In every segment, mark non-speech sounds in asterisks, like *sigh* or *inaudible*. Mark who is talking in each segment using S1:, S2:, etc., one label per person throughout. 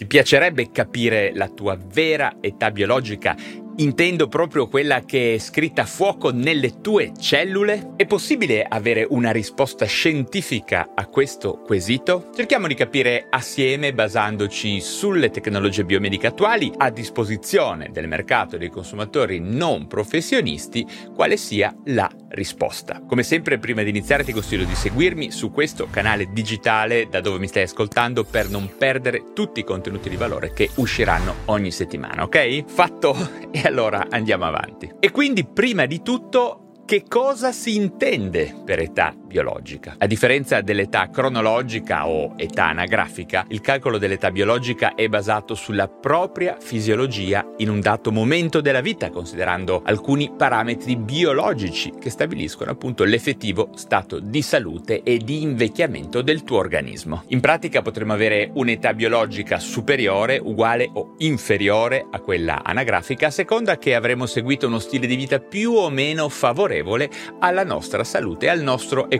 S1: Ti piacerebbe capire la tua vera età biologica Intendo proprio quella che è scritta a fuoco nelle tue cellule? È possibile avere una risposta scientifica a questo quesito? Cerchiamo di capire assieme basandoci sulle tecnologie biomediche attuali a disposizione del mercato e dei consumatori non professionisti quale sia la risposta. Come sempre prima di iniziare ti consiglio di seguirmi su questo canale digitale da dove mi stai ascoltando per non perdere tutti i contenuti di valore che usciranno ogni settimana, ok? Fatto e allora andiamo avanti. E quindi prima di tutto che cosa si intende per età biologica? A differenza dell'età cronologica o età anagrafica, il calcolo dell'età biologica è basato sulla propria fisiologia in un dato momento della vita, considerando alcuni parametri biologici che stabiliscono appunto l'effettivo stato di salute e di invecchiamento del tuo organismo. In pratica potremmo avere un'età biologica superiore, uguale o inferiore a quella anagrafica a seconda che avremo seguito uno stile di vita più o meno favorevole alla nostra salute e al nostro equilibrio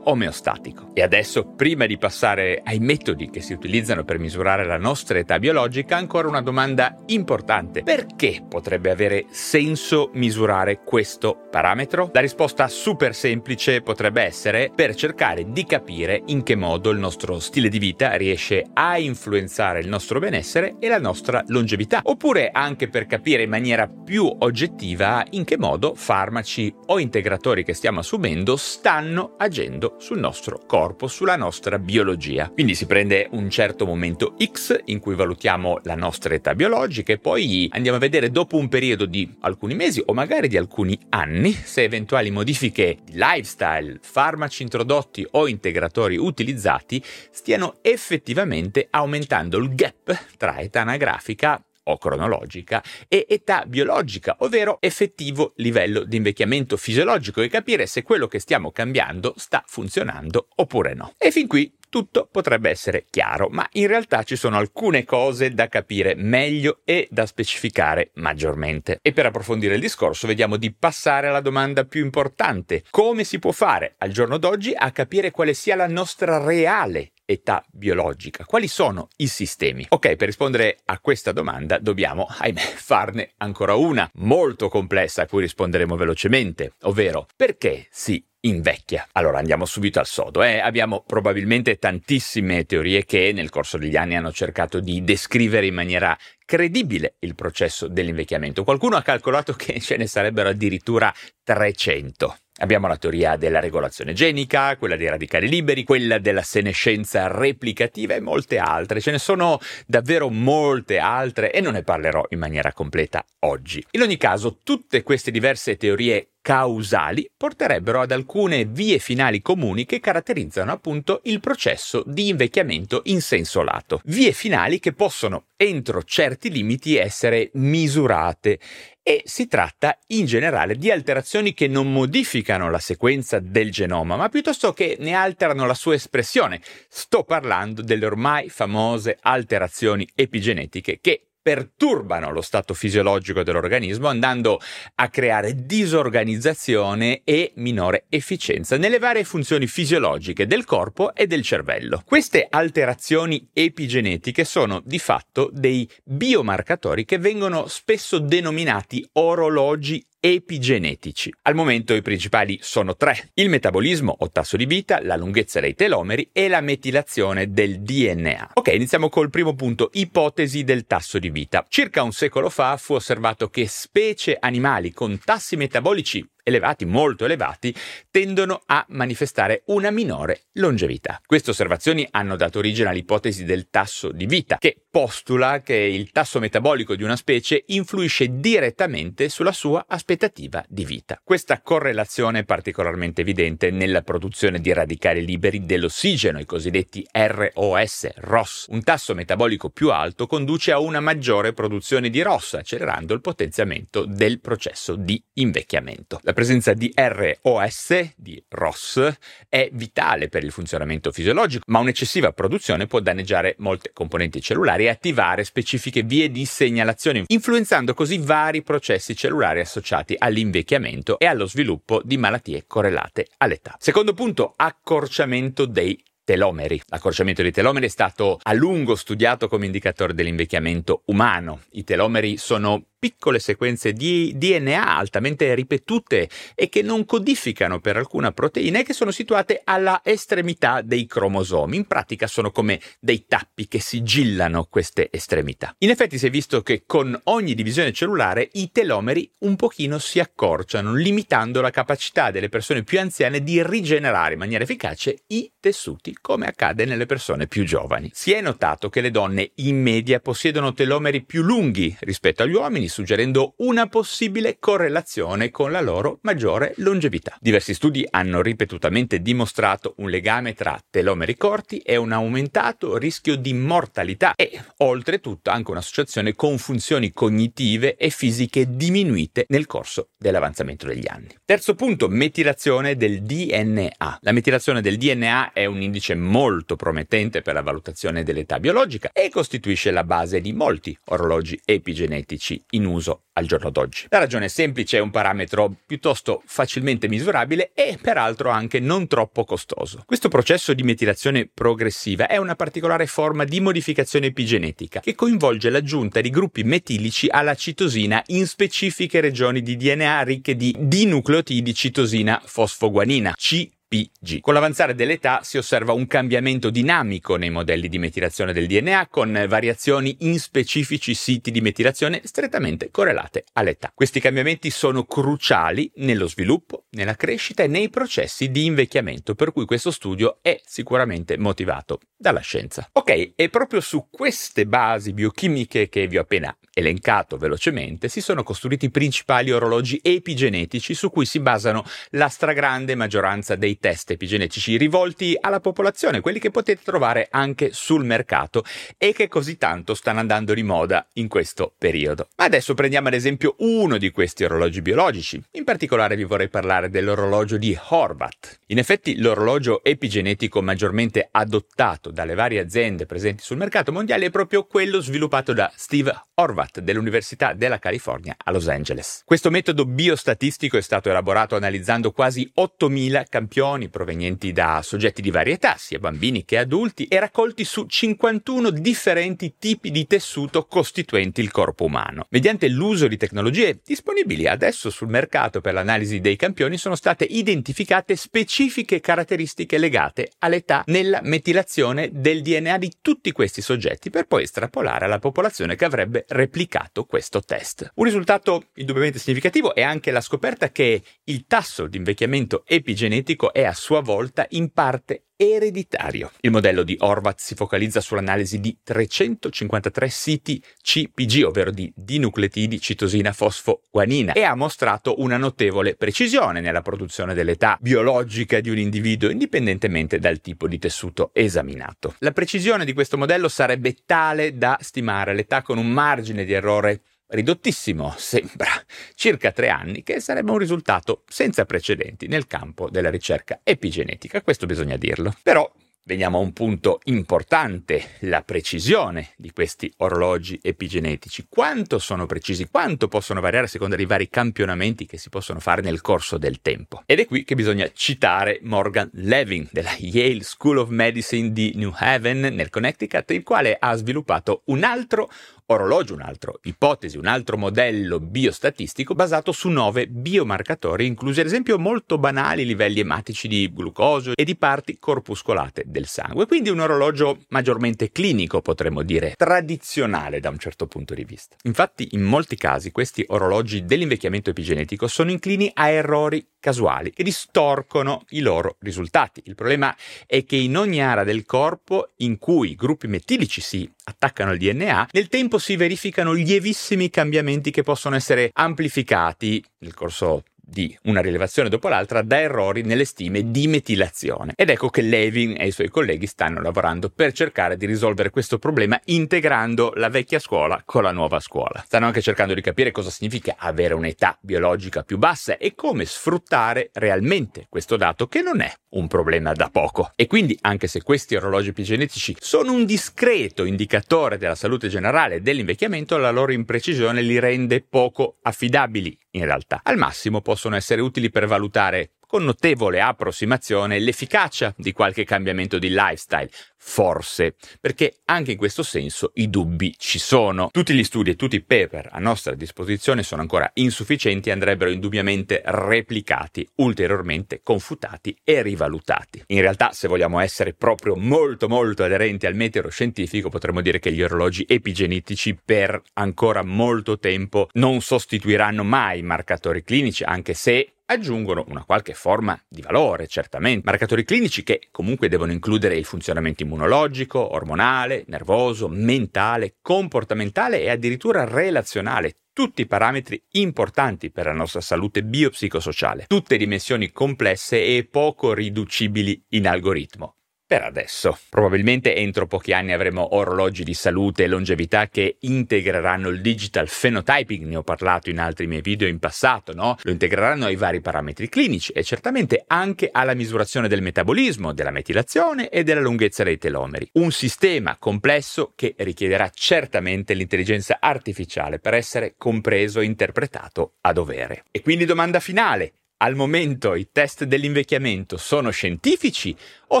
S1: omeostatico. E adesso, prima di passare ai metodi che si utilizzano per misurare la nostra età biologica, ancora una domanda importante. Perché potrebbe avere senso misurare questo parametro? La risposta super semplice potrebbe essere per cercare di capire in che modo il nostro stile di vita riesce a influenzare il nostro benessere e la nostra longevità, oppure anche per capire in maniera più oggettiva in che modo farmaci o integratori che stiamo assumendo stanno agendo sul nostro corpo, sulla nostra biologia. Quindi si prende un certo momento X in cui valutiamo la nostra età biologica e poi andiamo a vedere dopo un periodo di alcuni mesi o magari di alcuni anni se eventuali modifiche di lifestyle, farmaci introdotti o integratori utilizzati stiano effettivamente aumentando il gap tra età anagrafica o cronologica e età biologica, ovvero effettivo livello di invecchiamento fisiologico e capire se quello che stiamo cambiando sta funzionando oppure no. E fin qui tutto potrebbe essere chiaro, ma in realtà ci sono alcune cose da capire meglio e da specificare maggiormente. E per approfondire il discorso vediamo di passare alla domanda più importante. Come si può fare al giorno d'oggi a capire quale sia la nostra reale età biologica? Quali sono i sistemi? Ok, per rispondere a questa domanda dobbiamo, ahimè, *laughs* farne ancora una molto complessa a cui risponderemo velocemente, ovvero perché si invecchia. Allora andiamo subito al sodo. Eh? Abbiamo probabilmente tantissime teorie che nel corso degli anni hanno cercato di descrivere in maniera credibile il processo dell'invecchiamento. Qualcuno ha calcolato che ce ne sarebbero addirittura 300. Abbiamo la teoria della regolazione genica, quella dei radicali liberi, quella della senescenza replicativa e molte altre. Ce ne sono davvero molte altre e non ne parlerò in maniera completa oggi. In ogni caso, tutte queste diverse teorie causali porterebbero ad alcune vie finali comuni che caratterizzano appunto il processo di invecchiamento in senso lato. Vie finali che possono entro certi limiti essere misurate e si tratta in generale di alterazioni che non modificano la sequenza del genoma, ma piuttosto che ne alterano la sua espressione. Sto parlando delle ormai famose alterazioni epigenetiche che perturbano lo stato fisiologico dell'organismo andando a creare disorganizzazione e minore efficienza nelle varie funzioni fisiologiche del corpo e del cervello. Queste alterazioni epigenetiche sono di fatto dei biomarcatori che vengono spesso denominati orologi epigenetici. Al momento i principali sono tre: il metabolismo o tasso di vita, la lunghezza dei telomeri e la metilazione del DNA. Ok, iniziamo col primo punto, ipotesi del tasso di vita. Circa un secolo fa fu osservato che specie animali con tassi metabolici elevati, molto elevati, tendono a manifestare una minore longevità. Queste osservazioni hanno dato origine all'ipotesi del tasso di vita, che postula che il tasso metabolico di una specie influisce direttamente sulla sua aspettativa di vita. Questa correlazione è particolarmente evidente nella produzione di radicali liberi dell'ossigeno, i cosiddetti ROS, ROS. Un tasso metabolico più alto conduce a una maggiore produzione di ROS, accelerando il potenziamento del processo di invecchiamento. La presenza di ROS, di ROS, è vitale per il funzionamento fisiologico, ma un'eccessiva produzione può danneggiare molte componenti cellulari e attivare specifiche vie di segnalazione, influenzando così vari processi cellulari associati all'invecchiamento e allo sviluppo di malattie correlate all'età. Secondo punto, accorciamento dei telomeri. L'accorciamento dei telomeri è stato a lungo studiato come indicatore dell'invecchiamento umano. I telomeri sono piccole sequenze di DNA altamente ripetute e che non codificano per alcuna proteina e che sono situate alla estremità dei cromosomi. In pratica sono come dei tappi che sigillano queste estremità. In effetti si è visto che con ogni divisione cellulare i telomeri un pochino si accorciano, limitando la capacità delle persone più anziane di rigenerare in maniera efficace i tessuti, come accade nelle persone più giovani. Si è notato che le donne in media possiedono telomeri più lunghi rispetto agli uomini, suggerendo una possibile correlazione con la loro maggiore longevità. Diversi studi hanno ripetutamente dimostrato un legame tra telomeri corti e un aumentato rischio di mortalità e, oltretutto, anche un'associazione con funzioni cognitive e fisiche diminuite nel corso dell'avanzamento degli anni. Terzo punto, metilazione del DNA. La metilazione del DNA è un indice molto promettente per la valutazione dell'età biologica e costituisce la base di molti orologi epigenetici in in uso al giorno d'oggi. La ragione è semplice, è un parametro piuttosto facilmente misurabile e peraltro anche non troppo costoso. Questo processo di metilazione progressiva è una particolare forma di modificazione epigenetica che coinvolge l'aggiunta di gruppi metilici alla citosina in specifiche regioni di DNA ricche di dinucleotidi citosina fosfoguanina, C PG. Con l'avanzare dell'età si osserva un cambiamento dinamico nei modelli di metilazione del DNA con variazioni in specifici siti di metilazione strettamente correlate all'età. Questi cambiamenti sono cruciali nello sviluppo, nella crescita e nei processi di invecchiamento, per cui questo studio è sicuramente motivato dalla scienza. Ok, e proprio su queste basi biochimiche che vi ho appena elencato velocemente si sono costruiti i principali orologi epigenetici su cui si basano la stragrande maggioranza dei test epigenetici rivolti alla popolazione, quelli che potete trovare anche sul mercato e che così tanto stanno andando di moda in questo periodo. Ma adesso prendiamo ad esempio uno di questi orologi biologici. In particolare vi vorrei parlare dell'orologio di Horvath. In effetti l'orologio epigenetico maggiormente adottato dalle varie aziende presenti sul mercato mondiale è proprio quello sviluppato da Steve Horvath dell'Università della California a Los Angeles. Questo metodo biostatistico è stato elaborato analizzando quasi 8.000 campioni provenienti da soggetti di varie età, sia bambini che adulti, e raccolti su 51 differenti tipi di tessuto costituenti il corpo umano. Mediante l'uso di tecnologie disponibili adesso sul mercato per l'analisi dei campioni sono state identificate specifiche caratteristiche legate all'età nella metilazione riduzione del DNA di tutti questi soggetti per poi estrapolare alla popolazione che avrebbe replicato questo test. Un risultato indubbiamente significativo è anche la scoperta che il tasso di invecchiamento epigenetico è a sua volta in parte ereditario. Il modello di Horvath si focalizza sull'analisi di 353 siti CPG, ovvero di dinucleotidi citosina fosfoguanina, e ha mostrato una notevole precisione nella produzione dell'età biologica di un individuo, indipendentemente dal tipo di tessuto esaminato. La precisione di questo modello sarebbe tale da stimare l'età con un margine di errore ridottissimo, sembra, circa tre anni, che sarebbe un risultato senza precedenti nel campo della ricerca epigenetica, questo bisogna dirlo. Però Veniamo a un punto importante, la precisione di questi orologi epigenetici. Quanto sono precisi, quanto possono variare a seconda dei vari campionamenti che si possono fare nel corso del tempo. Ed è qui che bisogna citare Morgan Levin della Yale School of Medicine di New Haven nel Connecticut, il quale ha sviluppato un altro orologio, un'altra ipotesi, un altro modello biostatistico basato su nove biomarcatori, inclusi ad esempio molto banali livelli ematici di glucosio e di parti corpuscolate del sangue. Quindi un orologio maggiormente clinico, potremmo dire, tradizionale da un certo punto di vista. Infatti, in molti casi questi orologi dell'invecchiamento epigenetico sono inclini a errori casuali che distorcono i loro risultati. Il problema è che in ogni area del corpo in cui i gruppi metilici si attaccano al DNA, nel tempo si verificano lievissimi cambiamenti che possono essere amplificati. Nel corso di una rilevazione dopo l'altra da errori nelle stime di metilazione. Ed ecco che Levin e i suoi colleghi stanno lavorando per cercare di risolvere questo problema integrando la vecchia scuola con la nuova scuola. Stanno anche cercando di capire cosa significa avere un'età biologica più bassa e come sfruttare realmente questo dato che non è un problema da poco. E quindi, anche se questi orologi epigenetici sono un discreto indicatore della salute generale e dell'invecchiamento, la loro imprecisione li rende poco affidabili in realtà. Al massimo possono essere utili per valutare con notevole approssimazione l'efficacia di qualche cambiamento di lifestyle, forse, perché anche in questo senso i dubbi ci sono. Tutti gli studi e tutti i paper a nostra disposizione sono ancora insufficienti e andrebbero indubbiamente replicati, ulteriormente confutati e rivalutati. In realtà, se vogliamo essere proprio molto molto aderenti al metero scientifico, potremmo dire che gli orologi epigenetici per ancora molto tempo non sostituiranno mai i marcatori clinici, anche se aggiungono una qualche forma di valore, certamente. Marcatori clinici che comunque devono includere il funzionamento immunologico, ormonale, nervoso, mentale, comportamentale e addirittura relazionale, tutti parametri importanti per la nostra salute biopsicosociale, tutte dimensioni complesse e poco riducibili in algoritmo per adesso. Probabilmente entro pochi anni avremo orologi di salute e longevità che integreranno il digital phenotyping, ne ho parlato in altri miei video in passato, no? Lo integreranno ai vari parametri clinici e certamente anche alla misurazione del metabolismo, della metilazione e della lunghezza dei telomeri. Un sistema complesso che richiederà certamente l'intelligenza artificiale per essere compreso e interpretato a dovere. E quindi domanda finale, al momento i test dell'invecchiamento sono scientifici o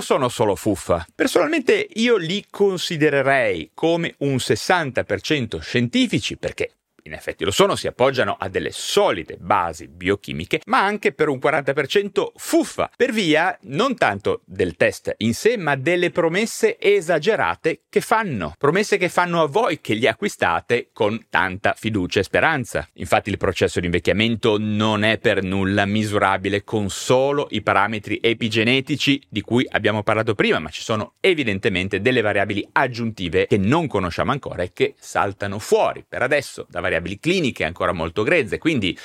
S1: sono solo fuffa? Personalmente io li considererei come un 60% scientifici perché in effetti lo sono, si appoggiano a delle solide basi biochimiche, ma anche per un 40% fuffa, per via non tanto del test in sé, ma delle promesse esagerate che fanno. Promesse che fanno a voi che li acquistate con tanta fiducia e speranza. Infatti il processo di invecchiamento non è per nulla misurabile con solo i parametri epigenetici di cui abbiamo parlato prima, ma ci sono evidentemente delle variabili aggiuntive che non conosciamo ancora e che saltano fuori per adesso da variabili cliniche ancora molto grezze, quindi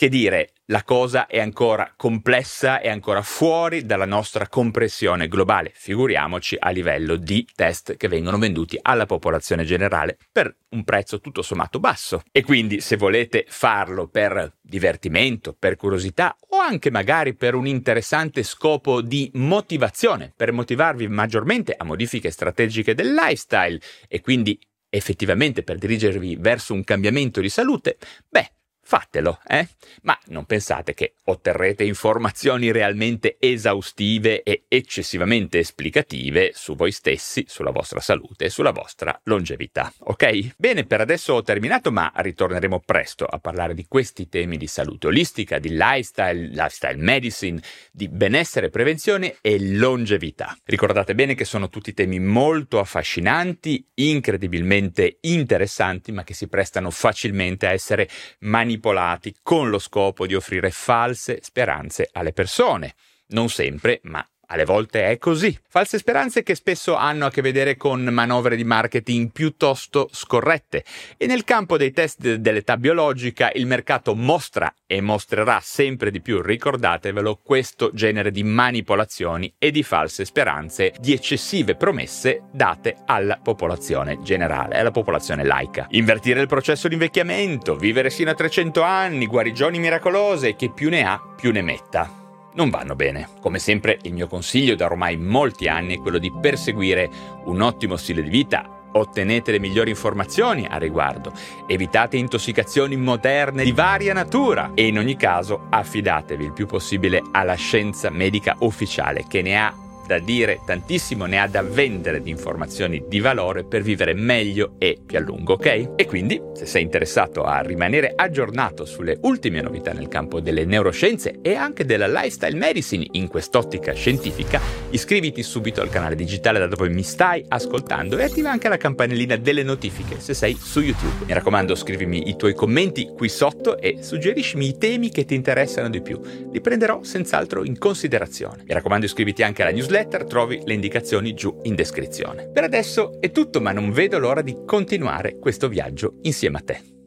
S1: che dire, la cosa è ancora complessa e ancora fuori dalla nostra compressione globale, figuriamoci a livello di test che vengono venduti alla popolazione generale per un prezzo tutto sommato basso. E quindi se volete farlo per divertimento, per curiosità o anche magari per un interessante scopo di motivazione, per motivarvi maggiormente a modifiche strategiche del lifestyle e quindi effettivamente per dirigervi verso un cambiamento di salute, beh, fatelo, eh? Ma non pensate che otterrete informazioni realmente esaustive e eccessivamente esplicative su voi stessi, sulla vostra salute e sulla vostra longevità, ok? Bene, per adesso ho terminato, ma ritorneremo presto a parlare di questi temi di salute olistica, di lifestyle, lifestyle medicine, di benessere, prevenzione e longevità. Ricordate bene che sono tutti temi molto affascinanti, incredibilmente interessanti, ma che si prestano facilmente a essere manipolati manipolati con lo scopo di offrire false speranze alle persone. Non sempre, ma alle volte è così. False speranze che spesso hanno a che vedere con manovre di marketing piuttosto scorrette. E nel campo dei test dell'età biologica il mercato mostra e mostrerà sempre di più, ricordatevelo, questo genere di manipolazioni e di false speranze, di eccessive promesse date alla popolazione generale, alla popolazione laica. Invertire il processo di invecchiamento, vivere sino a 300 anni, guarigioni miracolose, che più ne ha più ne metta non vanno bene. Come sempre il mio consiglio da ormai molti anni è quello di perseguire un ottimo stile di vita. Ottenete le migliori informazioni a riguardo, evitate intossicazioni moderne di varia natura e in ogni caso affidatevi il più possibile alla scienza medica ufficiale che ne ha da dire, tantissimo ne ha da vendere di informazioni di valore per vivere meglio e più a lungo, ok? E quindi, se sei interessato a rimanere aggiornato sulle ultime novità nel campo delle neuroscienze e anche della lifestyle medicine in quest'ottica scientifica, iscriviti subito al canale digitale da dove mi stai ascoltando e attiva anche la campanellina delle notifiche se sei su YouTube. Mi raccomando, scrivimi i tuoi commenti qui sotto e suggeriscimi i temi che ti interessano di più. Li prenderò senz'altro in considerazione. Mi raccomando, iscriviti anche alla newsletter newsletter trovi le indicazioni giù in descrizione. Per adesso è tutto, ma non vedo l'ora di continuare questo viaggio insieme a te.